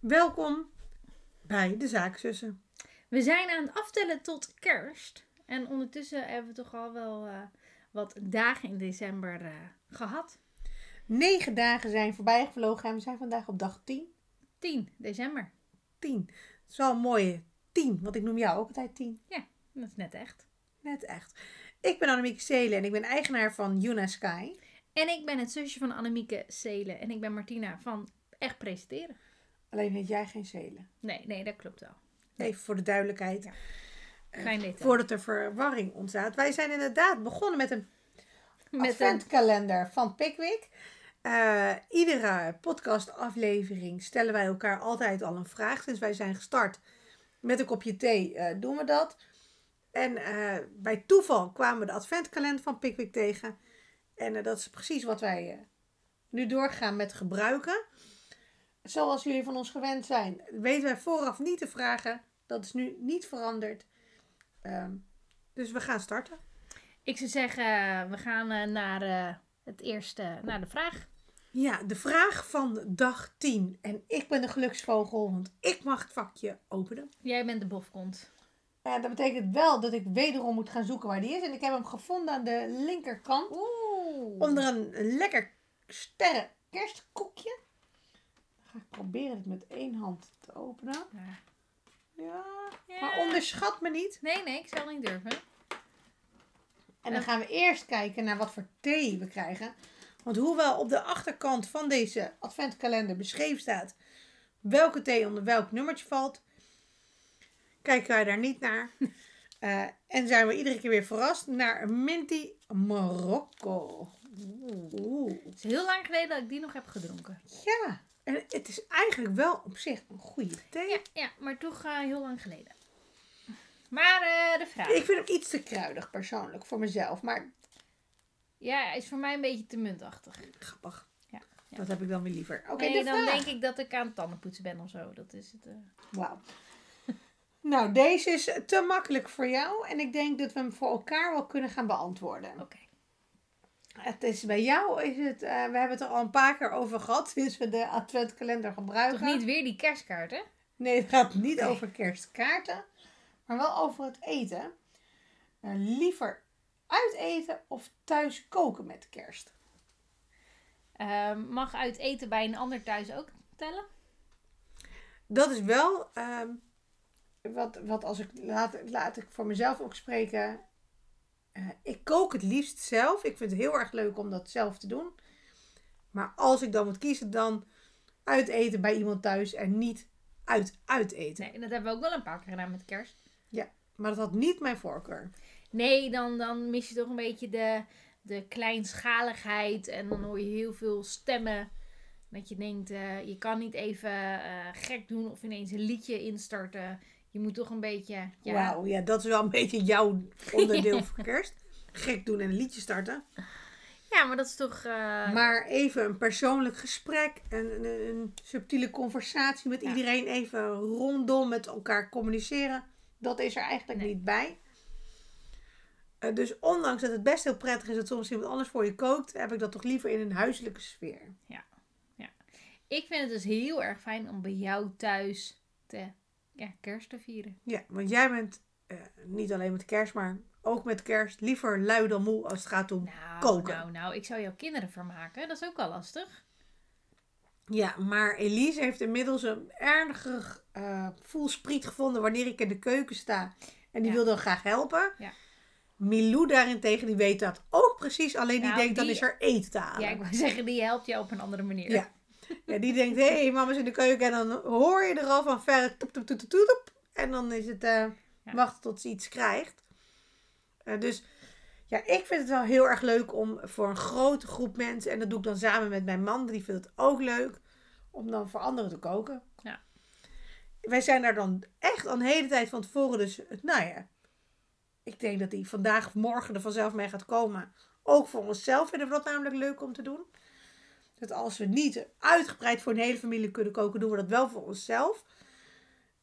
Welkom bij de Zaakzussen. We zijn aan het aftellen tot kerst. En ondertussen hebben we toch al wel uh, wat dagen in december uh, gehad. Negen dagen zijn voorbij gevlogen en we zijn vandaag op dag 10. 10 december. 10. Dat is wel een mooie 10, want ik noem jou ook altijd 10. Ja, dat is net echt. Net echt. Ik ben Annemieke Seelen en ik ben eigenaar van Yuna Sky. En ik ben het zusje van Annemieke Seelen en ik ben Martina van Echt Presenteren. Alleen heet jij geen Seelen. Nee, nee, dat klopt wel. Nee. Even voor de duidelijkheid. Ja. Klein detail. Voordat er verwarring ontstaat. Wij zijn inderdaad begonnen met een met adventkalender een... van Pickwick. Uh, iedere podcastaflevering stellen wij elkaar altijd al een vraag. Sinds wij zijn gestart met een kopje thee uh, doen we dat. En uh, bij toeval kwamen we de adventkalender van Pickwick tegen. En dat is precies wat wij nu doorgaan met gebruiken. Zoals jullie van ons gewend zijn, weten wij vooraf niet te vragen. Dat is nu niet veranderd. Ehm, dus we gaan starten. Ik zou zeggen, we gaan naar het eerste, naar de vraag. Ja, de vraag van dag 10. En ik ben de geluksvogel, want ik mag het vakje openen. Jij bent de bofkont. En dat betekent wel dat ik wederom moet gaan zoeken waar die is. En ik heb hem gevonden aan de linkerkant. Oeh. Onder een lekker sterren kerstkoekje. Proberen het met één hand te openen. Ja. Ja, Ja. maar onderschat me niet. Nee, nee, ik zal niet durven. En dan gaan we eerst kijken naar wat voor thee we krijgen. Want hoewel op de achterkant van deze adventkalender beschreven staat welke thee onder welk nummertje valt, kijken wij daar niet naar. Uh, en zijn we iedere keer weer verrast naar Minty Marokko. Oeh. Het is heel lang geleden dat ik die nog heb gedronken. Ja, en het is eigenlijk wel op zich een goede thee. Ja, ja maar toch uh, heel lang geleden. Maar uh, de vraag. Ik vind hem iets te kruidig persoonlijk voor mezelf. Maar ja, hij is voor mij een beetje te muntachtig. Grappig. Ja, ja. Dat heb ik dan weer liever. Oké, nee, de dan vraag. denk ik dat ik aan het tandenpoetsen ben of zo. Dat is het. Uh... Wauw. nou, deze is te makkelijk voor jou. En ik denk dat we hem voor elkaar wel kunnen gaan beantwoorden. Oké. Het is bij jou is het, uh, we hebben het er al een paar keer over gehad sinds we de adventkalender gebruiken. Toch niet weer die kerstkaarten? Nee, het gaat niet over kerstkaarten, maar wel over het eten. Uh, liever uit eten of thuis koken met kerst? Uh, mag uit eten bij een ander thuis ook tellen? Dat is wel uh, wat, wat als ik laat, laat ik voor mezelf ook spreken. Uh, ik kook het liefst zelf. Ik vind het heel erg leuk om dat zelf te doen. Maar als ik dan moet kiezen, dan uit eten bij iemand thuis en niet uit uit eten. Nee, dat hebben we ook wel een paar keer gedaan met kerst. Ja, maar dat had niet mijn voorkeur. Nee, dan, dan mis je toch een beetje de, de kleinschaligheid. En dan hoor je heel veel stemmen. Dat je denkt, uh, je kan niet even uh, gek doen of ineens een liedje instarten. Je moet toch een beetje... Ja. Wauw, ja, dat is wel een beetje jouw onderdeel voor kerst. Gek doen en een liedje starten. Ja, maar dat is toch... Uh... Maar even een persoonlijk gesprek, een, een, een subtiele conversatie met ja. iedereen. Even rondom met elkaar communiceren. Dat is er eigenlijk Nee. niet bij. Uh, dus ondanks dat het best heel prettig is dat soms iemand anders voor je kookt, heb ik dat toch liever in een huiselijke sfeer. Ja, ja. Ik vind het dus heel erg fijn om bij jou thuis te, ja, kerst te vieren. Ja, want jij bent uh, niet alleen met kerst, maar ook met kerst liever lui dan moe als het gaat om Nou, koken. nou, nou, ik zou jouw kinderen vermaken. Dat is ook wel lastig. Ja, maar Elise heeft inmiddels een ernstig uh, voelspriet gevonden wanneer ik in de keuken sta. En die Ja. wil dan graag helpen. Ja. Milou daarentegen, die weet dat ook precies. Alleen die Nou, denkt, dan die- is er eten te halen. Ja, ik wou zeggen, die helpt jou op een andere manier. Ja. Ja, die denkt, hé, hey, mama is in de keuken. En dan hoor je er al van verre toep, toep, toep, toep, toep. En dan is het eh, Ja. wachten tot ze iets krijgt. Eh, dus ja, ik vind het wel heel erg leuk om voor een grote groep mensen... en dat doe ik dan samen met mijn man, die vindt het ook leuk... om dan voor anderen te koken. Ja. Wij zijn daar dan echt al een hele tijd van tevoren. Dus nou ja, ik denk dat die vandaag of morgen er vanzelf mee gaat komen. Ook voor onszelf vinden we dat namelijk leuk om te doen. Dat als we niet uitgebreid voor een hele familie kunnen koken, doen we dat wel voor onszelf.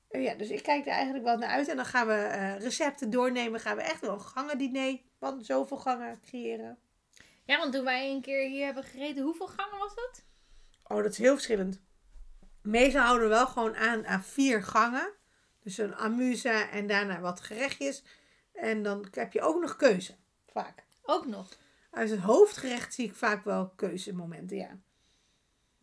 Ja, dus ik kijk er eigenlijk wel naar uit. En dan gaan we eh, recepten doornemen. Gaan we echt wel een gangendiner van zoveel gangen creëren. Ja, want toen wij een keer hier hebben gegeten, hoeveel gangen was dat? Oh, dat is heel verschillend. Meestal houden we wel gewoon aan aan vier gangen. Dus een amuse en daarna wat gerechtjes. En dan heb je ook nog keuze. Vaak. Ook nog. Uit het hoofdgerecht zie ik vaak wel keuzemomenten, ja.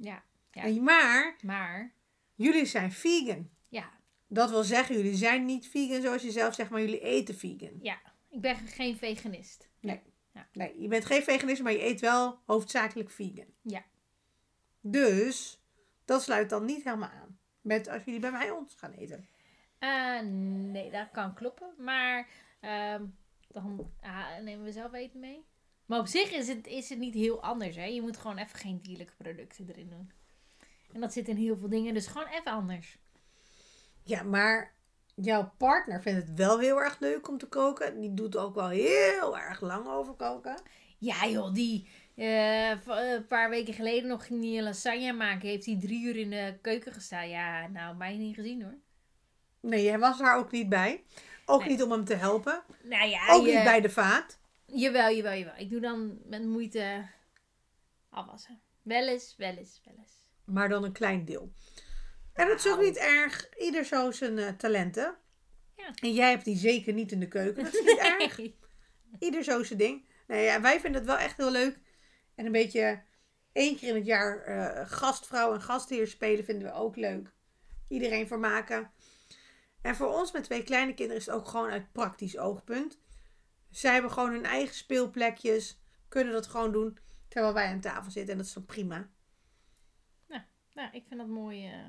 Ja. Ja. En- Maar Maar, jullie zijn vegan. ja. Dat wil zeggen, jullie zijn niet vegan zoals je zelf zegt, maar jullie eten vegan. Ja. Ik ben geen veganist. Nee, je bent geen veganist, maar je eet wel hoofdzakelijk vegan. Ja. Dus, dat sluit dan niet helemaal aan. Met als jullie bij mij ons gaan eten. Eh, nee, dat kan kloppen. Maar ehm, dan ah, nemen we zelf eten mee. Maar op zich is het, is het niet heel anders. Hè? Je moet gewoon even geen dierlijke producten erin doen. En dat zit in heel veel dingen, dus gewoon even anders. Ja, maar jouw partner vindt het wel heel erg leuk om te koken. Die doet ook wel heel erg lang over koken. Ja joh, die eh, v- een paar weken geleden nog ging die een lasagne maken. Heeft hij drie uur in de keuken gestaan. Ja, nou, mij niet gezien hoor. Nee, jij was daar ook niet bij. Ook Nee. niet om hem te helpen. Nou ja, Ook je- niet bij de vaat. Jawel, jawel, jawel. Ik doe dan met moeite afwassen. Wel eens, wel eens, wel eens. Maar dan een klein deel. En dat is ook Nou. niet erg. Ieder zo zijn eh, talenten. Ja. En jij hebt die zeker niet in de keuken. Dat is niet erg. Ieder zo zijn ding. Nee, ja, wij vinden het wel echt heel leuk. En een beetje één keer in het jaar eh, gastvrouw en gastheer spelen vinden we ook leuk. Iedereen vermaken. En voor ons met twee kleine kinderen is het ook gewoon uit praktisch oogpunt. Zij hebben gewoon hun eigen speelplekjes. Kunnen dat gewoon doen terwijl wij aan tafel zitten. En dat is dan prima. Nou, ik vind dat mooi. eh.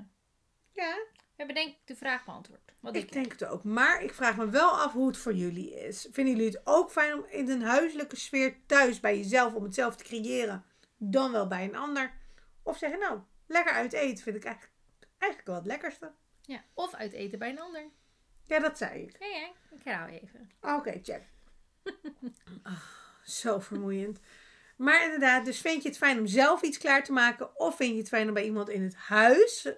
Ja, We hebben denk ik de vraag beantwoord. Wat ik denk het ook. Maar ik vraag me wel af hoe het voor jullie is. Vinden jullie het ook fijn om in een huiselijke sfeer thuis bij jezelf, om het zelf te creëren, dan wel bij een ander? Of zeggen, nou, lekker uit eten vind ik eigenlijk, eigenlijk wel het lekkerste. Ja, of uit eten bij een ander. Ja, dat zei ik. Ja, ik hou even. Oké, check. Zo vermoeiend. Maar inderdaad, dus vind je het fijn om zelf iets klaar te maken? Of vind je het fijn om bij iemand in het huis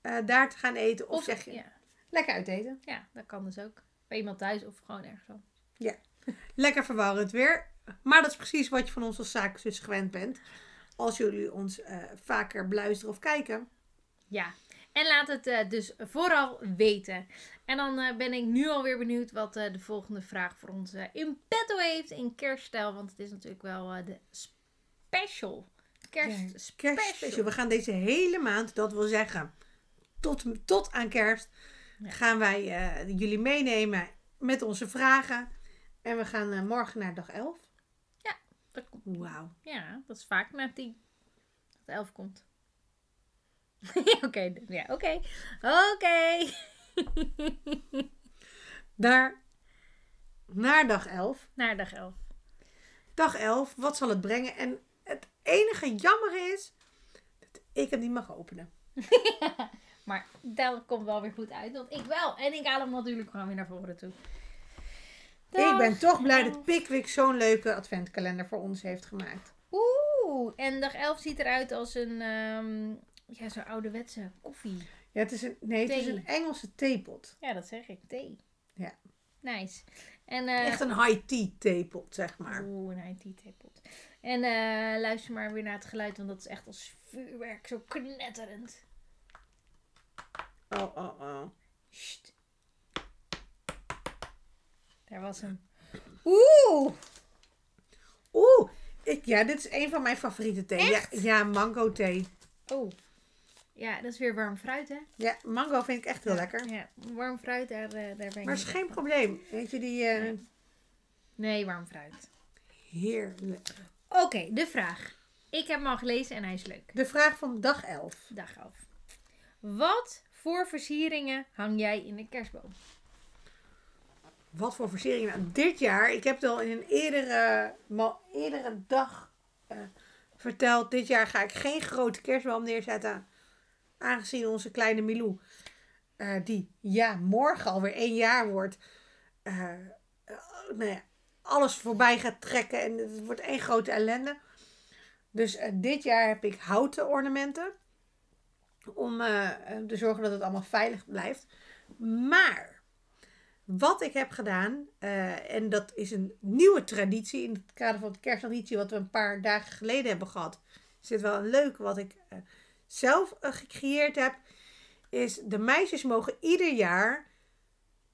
eh, daar te gaan eten? Of, zeg je, ja, lekker uit eten? ja, dat kan dus ook. Bij iemand thuis of gewoon ergens dan. Lekker verwarrend weer. Maar dat is precies wat je van ons als zakenzus gewend bent. Als jullie ons eh, vaker beluisteren of kijken. Ja, en laat het eh, dus vooral weten. En dan eh, ben ik nu alweer benieuwd wat eh, de volgende vraag voor ons in petto heeft in kerststijl. Want het is natuurlijk wel de special. Kerst Kerstspecial. We gaan deze hele maand, dat wil zeggen tot, tot aan kerst, Ja. gaan wij jullie meenemen met onze vragen. En we gaan morgen naar dag 11. Dat komt- Wauw. Ja, dat is vaak na tien. Dat elf komt. Oké, ja, oké. Oké. Daar, naar dag 11. Naar dag elf. Dag 11, wat zal het brengen? En het enige jammer is dat ik hem niet mag openen. Maar dat komt wel weer goed uit, want ik wel. En ik haal hem natuurlijk gewoon weer naar voren toe. ik ben toch blij dat. Pickwick zo'n leuke adventkalender voor ons heeft gemaakt. Oeh, en dag 11 ziet eruit als een, ehm, ja, zo'n ouderwetse koffie. Ja, het is een, nee, het is een Engelse theepot. Ja, dat zeg ik. Thee. Ja. Nice. En, eh Echt een high-tea theepot, zeg maar. Oeh, een IT theepot. En eh, luister maar weer naar het geluid, want dat is echt als vuurwerk, zo knetterend. Oh, oh, oh. Sst. Daar was hem. Oeh! Oeh, ik, ja, dit is een van mijn favoriete thee. Ja, ja, mango thee. Oh. Ja, dat is weer warm fruit, hè? Ja, mango vind ik echt heel lekker. Ja, warm fruit, daar, eh, daar ben ik Maar is geen van. probleem. Weet je, die eh, Nee, warm fruit. heerlijk. Oké, de vraag. Ik heb hem al gelezen en hij is leuk. De vraag van dag 11. Dag af. Wat voor versieringen hang jij in de kerstboom? Wat voor versieringen. Nou, dit jaar, ik heb het al in een eerdere, ma- eerdere dag eh, verteld. Dit jaar ga ik geen grote kerstboom neerzetten. Aangezien onze kleine Milou, eh, die ja, morgen alweer één jaar wordt, eh, nou ja, alles voorbij gaat trekken. En het wordt één grote ellende. Dus dit jaar heb ik houten ornamenten. Om te zorgen dat het allemaal veilig blijft. Maar wat ik heb gedaan, en dat is een nieuwe traditie in het kader van de kersttraditie, wat we een paar dagen geleden hebben gehad, is dit wel een leuk wat ik zelf eh, gecreëerd heb, is de meisjes mogen ieder jaar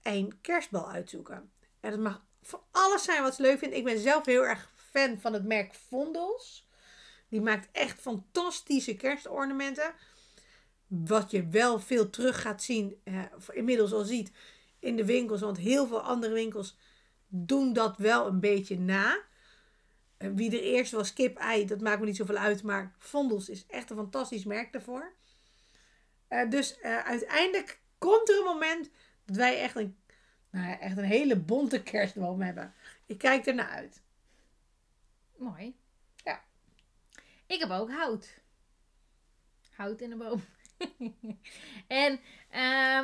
een kerstbal uitzoeken. En dat mag voor alles zijn wat ze leuk vinden. Ik ben zelf heel erg fan van het merk Vondels. Die maakt echt fantastische kerstornamenten. Wat je wel veel terug gaat zien, eh, inmiddels al ziet in de winkels. Want heel veel andere winkels doen dat wel een beetje na. Eh, wie er eerst was, kip, ei, dat maakt me niet zoveel uit. Maar Vondels is echt een fantastisch merk daarvoor. Uh, dus uh, uiteindelijk komt er een moment dat wij echt een, nou ja, echt een hele bonte kerstboom hebben. Ik kijk er naar uit. Mooi. Ja. Ik heb ook hout. Hout in de boom. en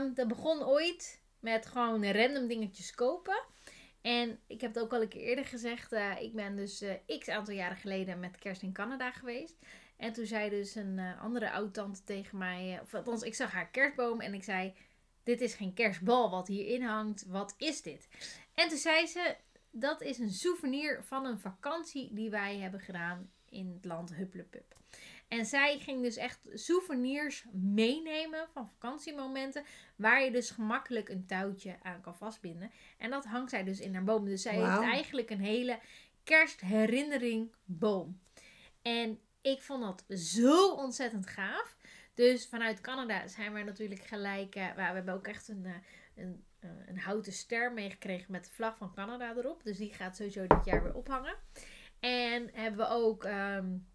um, dat begon ooit met gewoon random dingetjes kopen. En ik heb het ook al een keer eerder gezegd. Uh, ik ben dus uh, x aantal jaren geleden met kerst in Canada geweest. En toen zei dus een uh, andere oud-tante tegen mij. of althans, ik zag haar kerstboom en ik zei: Dit is geen kerstbal wat hierin hangt. Wat is dit? En toen zei ze: Dat is een souvenir van een vakantie die wij hebben gedaan in het land Hupplepup. En zij ging dus echt souvenirs meenemen van vakantiemomenten. Waar je dus gemakkelijk een touwtje aan kan vastbinden. En dat hangt zij dus in haar boom. Dus zij wow. heeft eigenlijk een hele kerstherinnering boom. En ik vond dat zo ontzettend gaaf. Dus vanuit Canada zijn we natuurlijk gelijk. Uh, we hebben ook echt een, uh, een, uh, een houten ster meegekregen met de vlag van Canada erop. Dus die gaat sowieso dit jaar weer ophangen. En hebben we ook. Um,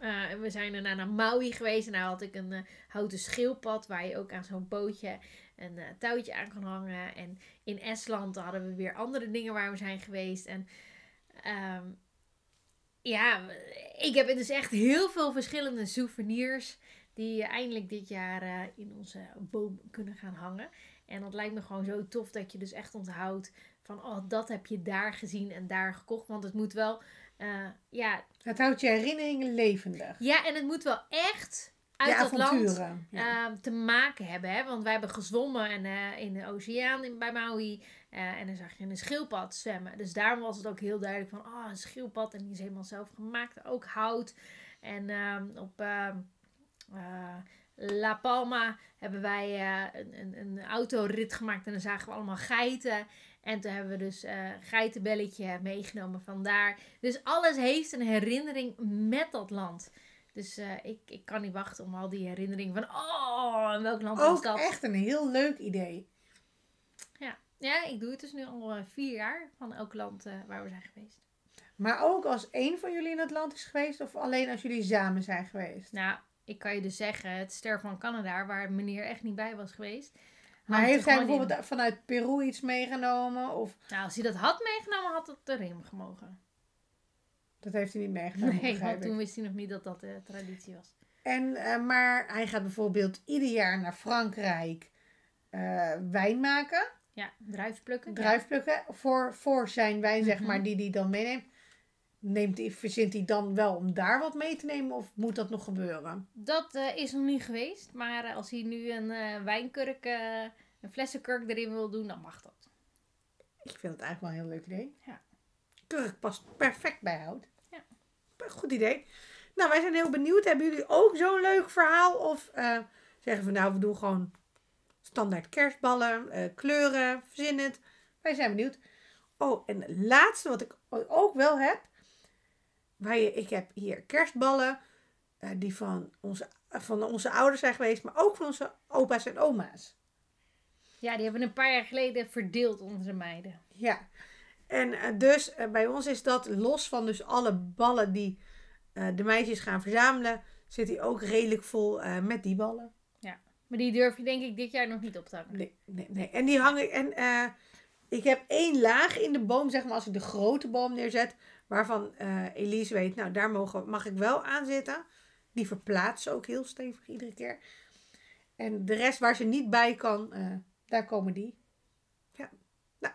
uh, we zijn naar Maui geweest en daar had ik een uh, houten schildpad waar je ook aan zo'n bootje een uh, touwtje aan kan hangen. En in Estland hadden we weer andere dingen waar we zijn geweest. En um, ja, ik heb dus echt heel veel verschillende souvenirs die eindelijk dit jaar in onze boom kunnen gaan hangen. En dat lijkt me gewoon zo tof dat je dus echt onthoudt van, oh, dat heb je daar gezien en daar gekocht. Want het moet wel uh, ja. Het houdt je herinneringen levendig. Ja, en het moet wel echt uit dat land uh, te maken hebben. Hè? Want wij hebben gezwommen en, uh, in de oceaan in, bij Maui. en dan zag je een schildpad zwemmen. Dus daarom was het ook heel duidelijk van... Oh, een schildpad. En die is helemaal zelf gemaakt. Ook hout. En ehm, op ehm, La Palma hebben wij een, een, een autorit gemaakt. En dan zagen we allemaal geiten. En toen hebben we dus uh, geitenbelletje meegenomen vandaar. Dus alles heeft een herinnering met dat land. Dus uh, ik, ik kan niet wachten om al die herinneringen van... Oh, in welk land was dat? echt een heel leuk idee. Ja. ja, ik doe het dus nu al vier jaar van elk land waar we zijn geweest. Maar ook als één van jullie in het land is geweest of alleen als jullie samen zijn geweest? Nou, ik kan je dus zeggen, het ster van Canada, waar meneer echt niet bij was geweest... Maar heeft hij bijvoorbeeld in. vanuit Peru iets meegenomen? Of... Nou, als hij dat had meegenomen, had het erin gemogen. Dat heeft hij niet meegenomen. Nee, want toen wist hij nog niet dat dat de traditie was. En, uh, maar hij gaat bijvoorbeeld ieder jaar naar Frankrijk uh, wijn maken. Ja, druifplukken. Druifplukken ja. voor, voor zijn wijn, zeg maar, die hij dan meeneemt. Neemt hij, verzint hij dan wel om daar wat mee te nemen of moet dat nog gebeuren? Dat uh, is nog niet geweest. Maar uh, als hij nu een uh, wijnkurk, een flessenkurk erin wil doen, dan mag dat. Ik vind het eigenlijk wel een heel leuk idee. Ja. Kurk past perfect bij hout. Ja. Goed idee. Nou, wij zijn heel benieuwd. Hebben jullie ook zo'n leuk verhaal? Of zeggen we nou, we doen gewoon standaard kerstballen, kleuren, verzin het. Wij zijn benieuwd. Oh, en het laatste wat ik ook wel heb Waar je, ik heb hier kerstballen uh, die van onze, van onze ouders zijn geweest, maar ook van onze opa's en oma's. Ja, die hebben we een paar jaar geleden verdeeld onder de meiden. Ja, en uh, dus uh, bij ons is dat los van dus alle ballen die de meisjes gaan verzamelen, zit hij ook redelijk vol met die ballen. Ja, maar die durf je denk ik dit jaar nog niet op te hangen. Nee, nee, nee. En die hangen. En ik heb één laag in de boom, zeg maar, als ik de grote boom neerzet, Waarvan uh, Elise weet, nou daar mogen, mag ik wel aan zitten. Die verplaatsen ook heel stevig iedere keer. En de rest waar ze niet bij kan, uh, daar komen die. Ja. Nou,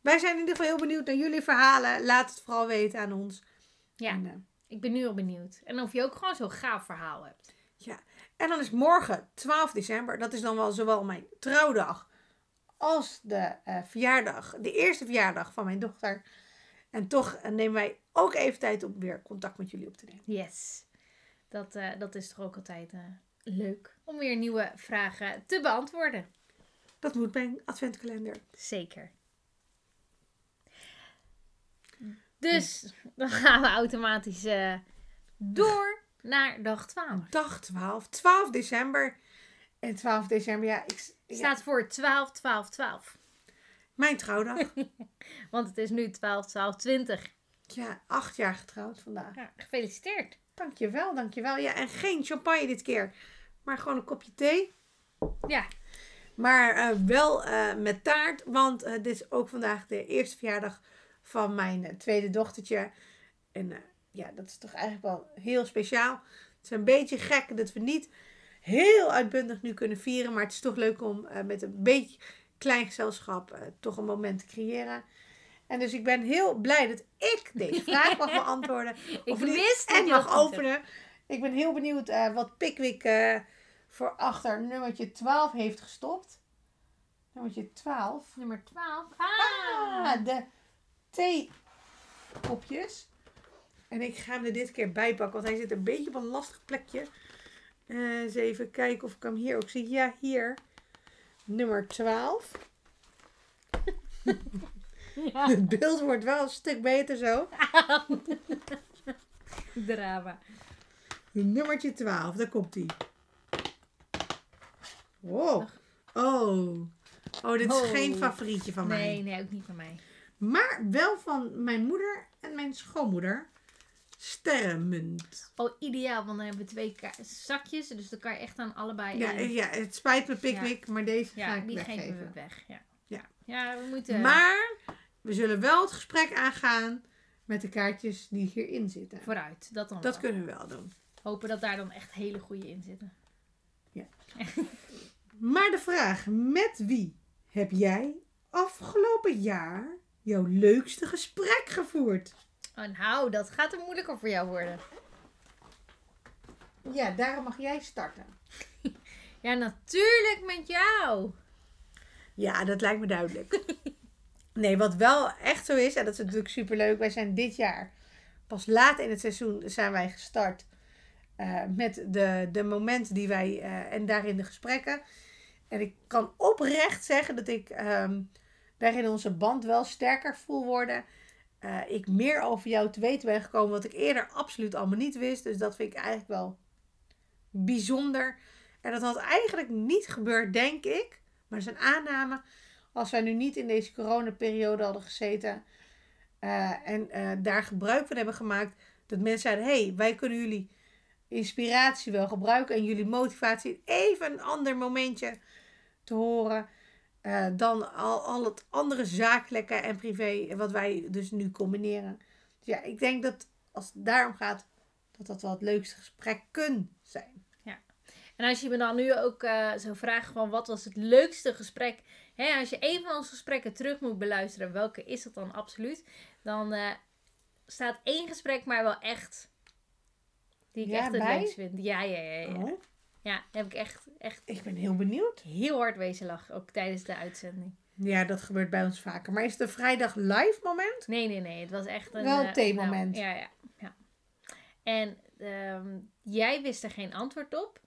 wij zijn in ieder geval heel benieuwd naar jullie verhalen. Laat het vooral weten aan ons. Ja, en, uh, ik ben nu al benieuwd. En of je ook gewoon zo'n gaaf verhaal hebt. Ja, en dan is morgen 12 december. Dat is dan wel zowel mijn trouwdag als de verjaardag. De eerste verjaardag van mijn dochter. En toch nemen wij ook even tijd om weer contact met jullie op te nemen. Yes. Dat, eh, dat is toch ook altijd eh, leuk om weer nieuwe vragen te beantwoorden. Dat moet bij een adventkalender. Zeker. Dus dan gaan we automatisch eh, door naar dag 12. Dag 12. 12 december. En 12 december, ja, ik, ja, Staat voor 12, 12, 12. Mijn trouwdag. Want het is nu 12, 12, 20. ja, acht jaar getrouwd vandaag. Ja, gefeliciteerd. Dankjewel, dankjewel. Ja, en geen champagne dit keer. Maar gewoon een kopje thee. Ja, Maar eh, wel eh, met taart, want eh, dit is ook vandaag de eerste verjaardag van mijn tweede dochtertje. En ja, dat is toch eigenlijk wel heel speciaal. Het is een beetje gek dat we niet heel uitbundig nu kunnen vieren. Maar het is toch leuk om met een beetje klein gezelschap eh, toch een moment te creëren. En dus ik ben heel blij dat ik deze vraag mag beantwoorden. ik Of wist en mag openen. Ik ben heel benieuwd eh, wat Pickwick eh, voor achter nummertje 12 heeft gestopt. Nummertje 12. Nummer 12. Ah! Ah, de theekopjes. En ik ga hem er dit keer bij pakken, want hij zit een beetje op een lastig plekje. Eh, eens even kijken of ik hem hier ook zie. Ja, hier. Nummer 12. Ja. Het beeld wordt wel een stuk beter zo. Drama. Nummertje 12, daar komt hij. Wow. Oh. Oh, dit is Oh. geen favorietje van mij. Nee, nee, ook niet van mij. Maar wel van mijn moeder en mijn schoonmoeder. Sterrenmunt. Oh, ideaal, want dan hebben we twee zakjes. Dus dan kan je echt aan allebei. Ja, in. ja, het spijt me, Pickwick, maar deze ga ja ik die weggeven. geven we weg. Ja, Ja. ja we moeten. Maar we zullen wel het gesprek aangaan met de kaartjes die hierin zitten. Vooruit, dat dan. Dat wel. kunnen we wel doen. Hopen dat daar dan echt hele goede in zitten. Maar de vraag, met wie heb jij afgelopen jaar jouw leukste gesprek gevoerd? Oh, nou, dat gaat er moeilijker voor jou worden. Ja, daarom mag jij starten. Ja, natuurlijk met jou. Ja, dat lijkt me duidelijk. Nee, wat wel echt zo is, en dat is natuurlijk superleuk. Wij zijn dit jaar, pas laat in het seizoen, zijn wij gestart eh, met de, de momenten die wij, eh, en daarin de gesprekken. En ik kan oprecht zeggen dat ik ehm, daarin onze band wel sterker voel worden. Eh, ik meer over jou te weten ben gekomen wat ik eerder absoluut allemaal niet wist. Dus dat vind ik eigenlijk wel bijzonder. En dat had eigenlijk niet gebeurd, denk ik. Maar dat is een aanname. Als wij nu niet in deze coronaperiode hadden gezeten. eh, en eh, daar gebruik van hebben gemaakt. Dat mensen zeiden, hey, wij kunnen jullie inspiratie wel gebruiken. En jullie motivatie even een ander momentje te horen. Eh, dan al, al het andere zakelijke en privé. Wat wij dus nu combineren. Dus ja, ik denk dat als het daarom gaat. Dat dat wel het leukste gesprek kunnen zijn. En als je me dan nu ook eh, zou vragen van wat was het leukste gesprek. Hè, als je een van onze gesprekken terug moet beluisteren, welke is dat dan absoluut? Dan eh, staat één gesprek maar wel echt. Die ik Ja, echt het bij? leukst vind. Ja, ja, ja. Ja, Oh, ja heb ik echt, echt ik ben heel benieuwd. heel hard wezen lachen. Ook tijdens de uitzending. Ja, dat gebeurt bij ons vaker. Maar is het een vrijdag live moment? Nee, nee, nee. Het was echt een... Wel een eh, theemoment. nou, ja, ja, ja. En ehm, jij wist er geen antwoord op.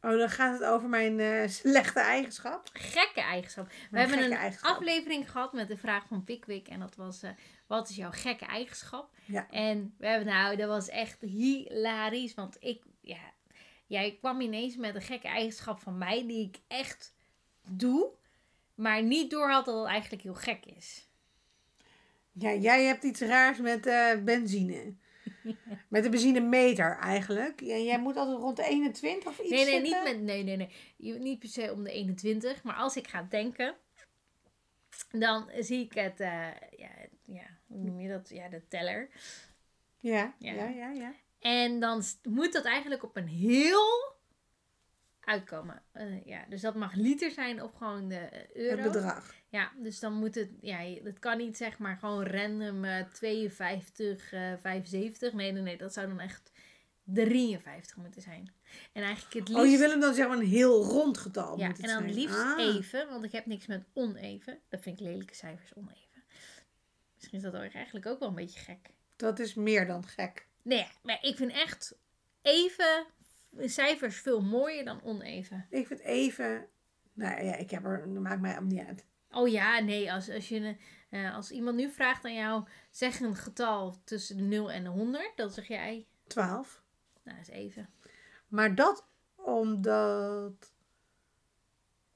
Oh, dan gaat het over mijn eh, slechte eigenschap. Gekke eigenschap. We hebben een eigenschap. aflevering gehad met de vraag van Pickwick. En dat was, eh, wat is jouw gekke eigenschap? Ja. En we hebben, nou, dat was echt hilarisch. Want ik, ja, jij kwam ineens met een gekke eigenschap van mij die ik echt doe. Maar niet door had dat het eigenlijk heel gek is. Ja, jij hebt iets raars met eh, benzine. Met de benzinemeter eigenlijk. Ja, jij moet altijd rond de 21 of iets Nee, nee, zitten. niet, met, nee, nee, nee. Niet per se om de 21. Maar als ik ga denken, dan zie ik het, eh, ja, ja, hoe noem je dat? Ja, de teller. Ja, Ja. ja, ja, ja. En dan moet dat eigenlijk op een heel uitkomen. Eh, ja, dus dat mag liter zijn of gewoon de eh, euro. Het bedrag. Ja, dus dan moet het, ja, het kan niet zeg maar gewoon random eh 52, eh 75. Nee, nee, nee, dat zou dan echt 53 moeten zijn. En eigenlijk het liefst... Oh, je wil hem dan zeg maar een heel rond getal Ja, en dan zijn. liefst Ah. even, want ik heb niks met oneven. Dat vind ik lelijke cijfers, oneven. Misschien is dat eigenlijk ook wel een beetje gek. Dat is meer dan gek. Nee, maar ik vind echt even cijfers veel mooier dan oneven. Ik vind even... Nou ja, ik heb er... Dat maakt mij allemaal niet uit. Oh ja, nee, als, als, je, uh, als iemand nu vraagt aan jou, zeg een getal tussen de 0 en de 100, dan zeg jij... 12. Nou, dat is even. Maar dat omdat...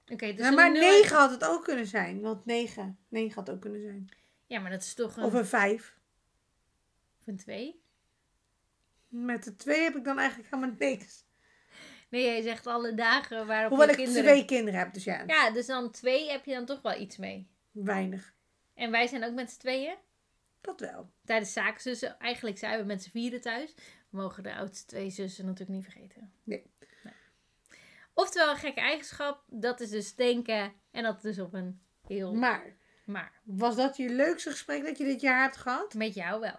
Oké, dus ja, maar 9 had het ook kunnen zijn. Want 9, 9 had ook kunnen zijn. Ja, maar dat is toch een... Of een 5. Of een 2. Met de 2 heb ik dan eigenlijk helemaal niks. Nee, jij zegt alle dagen waarop Hoewel je ik kinderen... twee kinderen heb, dus ja. Ja, dus dan 2 heb je dan toch wel iets mee. Weinig. En wij zijn ook met z'n tweeën. Dat wel. Tijdens zakenzussen. Eigenlijk zijn we met z'n vieren thuis. We mogen de oudste twee zussen natuurlijk niet vergeten. Nee. nee. Oftewel, een gekke eigenschap. Dat is dus denken. En dat dus op een heel... Maar. Maar. Was dat je leukste gesprek dat je dit jaar hebt gehad? Met jou wel.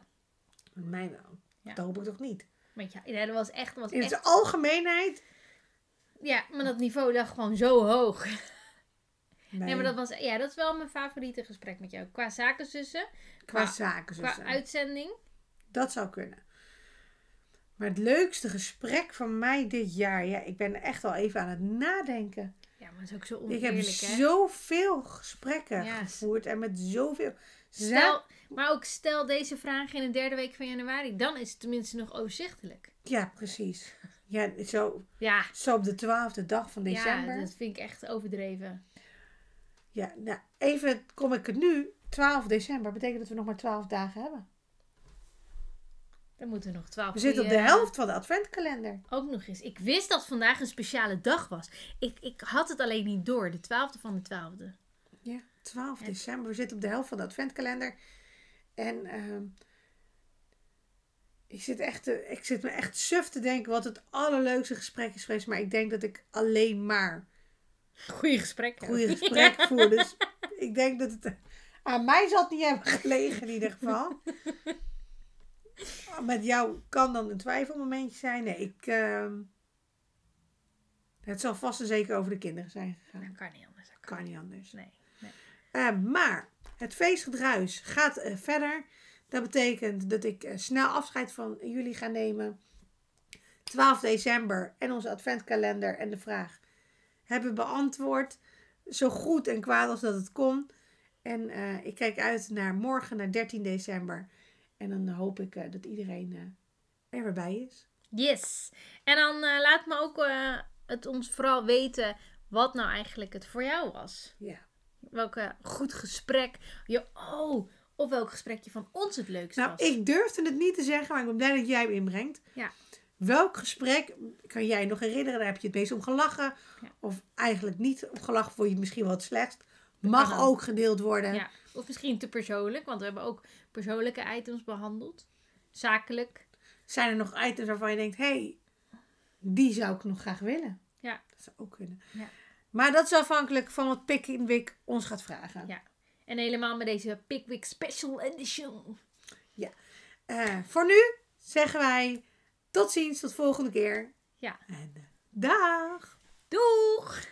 Met mij wel. Ja. Dat hoop ik toch niet. Jou. Ja, dat was echt... Dat was In echt... de algemeenheid. Ja, maar dat niveau lag gewoon zo hoog. Nee, Nee, maar dat was... Ja, dat is wel mijn favoriete gesprek met jou. Qua zakenzussen. qua, qua- Qua uitzending. Dat zou kunnen. Maar het leukste gesprek van mij dit jaar. Ja, ik ben echt al even aan het nadenken. Ja, maar dat is ook zo Ik heb hè? zoveel gesprekken Ja. gevoerd. En met zoveel. Stel, maar ook stel deze vraag in de derde week van januari. Dan is het tenminste nog overzichtelijk. Ja, precies. Ja, zo, Ja, zo op de twaalfde dag van december. ja Ja, dat vind ik echt overdreven. nou, even kom ik het nu. 12 december betekent dat we nog maar 12 dagen hebben. Dan moeten we nog twaalf We zitten op de goeie- helft van de adventkalender. Ook nog eens. Ik wist dat vandaag een speciale dag was. Ik, ik had het alleen niet door. De twaalfde van de twaalfde. Ja, 12 december. We zitten op de helft van de adventkalender. En ehm, ik, zit echt ik zit me echt suf te denken wat het allerleukste gesprek is geweest. Maar ik denk dat ik alleen maar Goeie gesprek. goede gesprekken voer. Dus ik denk dat het aan mij zal het niet hebben gelegen in ieder geval. Met jou kan dan een twijfelmomentje zijn. Nee, ik... ehm, het zal vast en zeker over de kinderen zijn gegaan. Dat kan niet anders. Dat Kan niet anders. Nee. nee. Eh, maar het feestgedruis gaat eh, verder. Dat betekent dat ik eh, snel afscheid van jullie ga nemen. 12 december en onze adventkalender en de vraag hebben beantwoord. Zo goed en kwaad als dat het kon. En ik kijk uit naar morgen, naar 13 december. En dan hoop ik eh, dat iedereen eh, er weer bij is. Yes. En dan eh, laat me ook eh, het ons vooral weten wat nou eigenlijk het voor jou was. Ja. Welke goed gesprek. Je, oh, of welk gesprek je van ons het leukst Nou, was. ik durfde het niet te zeggen, maar ik ben blij dat jij hem inbrengt. Ja. Welk gesprek kan jij nog herinneren? Daar heb je het meest om gelachen. Ja. Of eigenlijk niet om gelachen, vond je het misschien wel het slechtst. Mag ook gedeeld worden. Ja. Of misschien te persoonlijk, want we hebben ook persoonlijke items behandeld. Zakelijk. Zijn er nog items waarvan je denkt, hé, hey, die zou ik nog graag willen? Ja. Dat zou ook kunnen. Ja. Maar dat is afhankelijk van wat Pickwick ons gaat vragen. Ja. En helemaal met deze Pickwick Special Edition. Eh, voor nu zeggen wij tot ziens, tot volgende keer. Ja. En eh, dag! Doeg!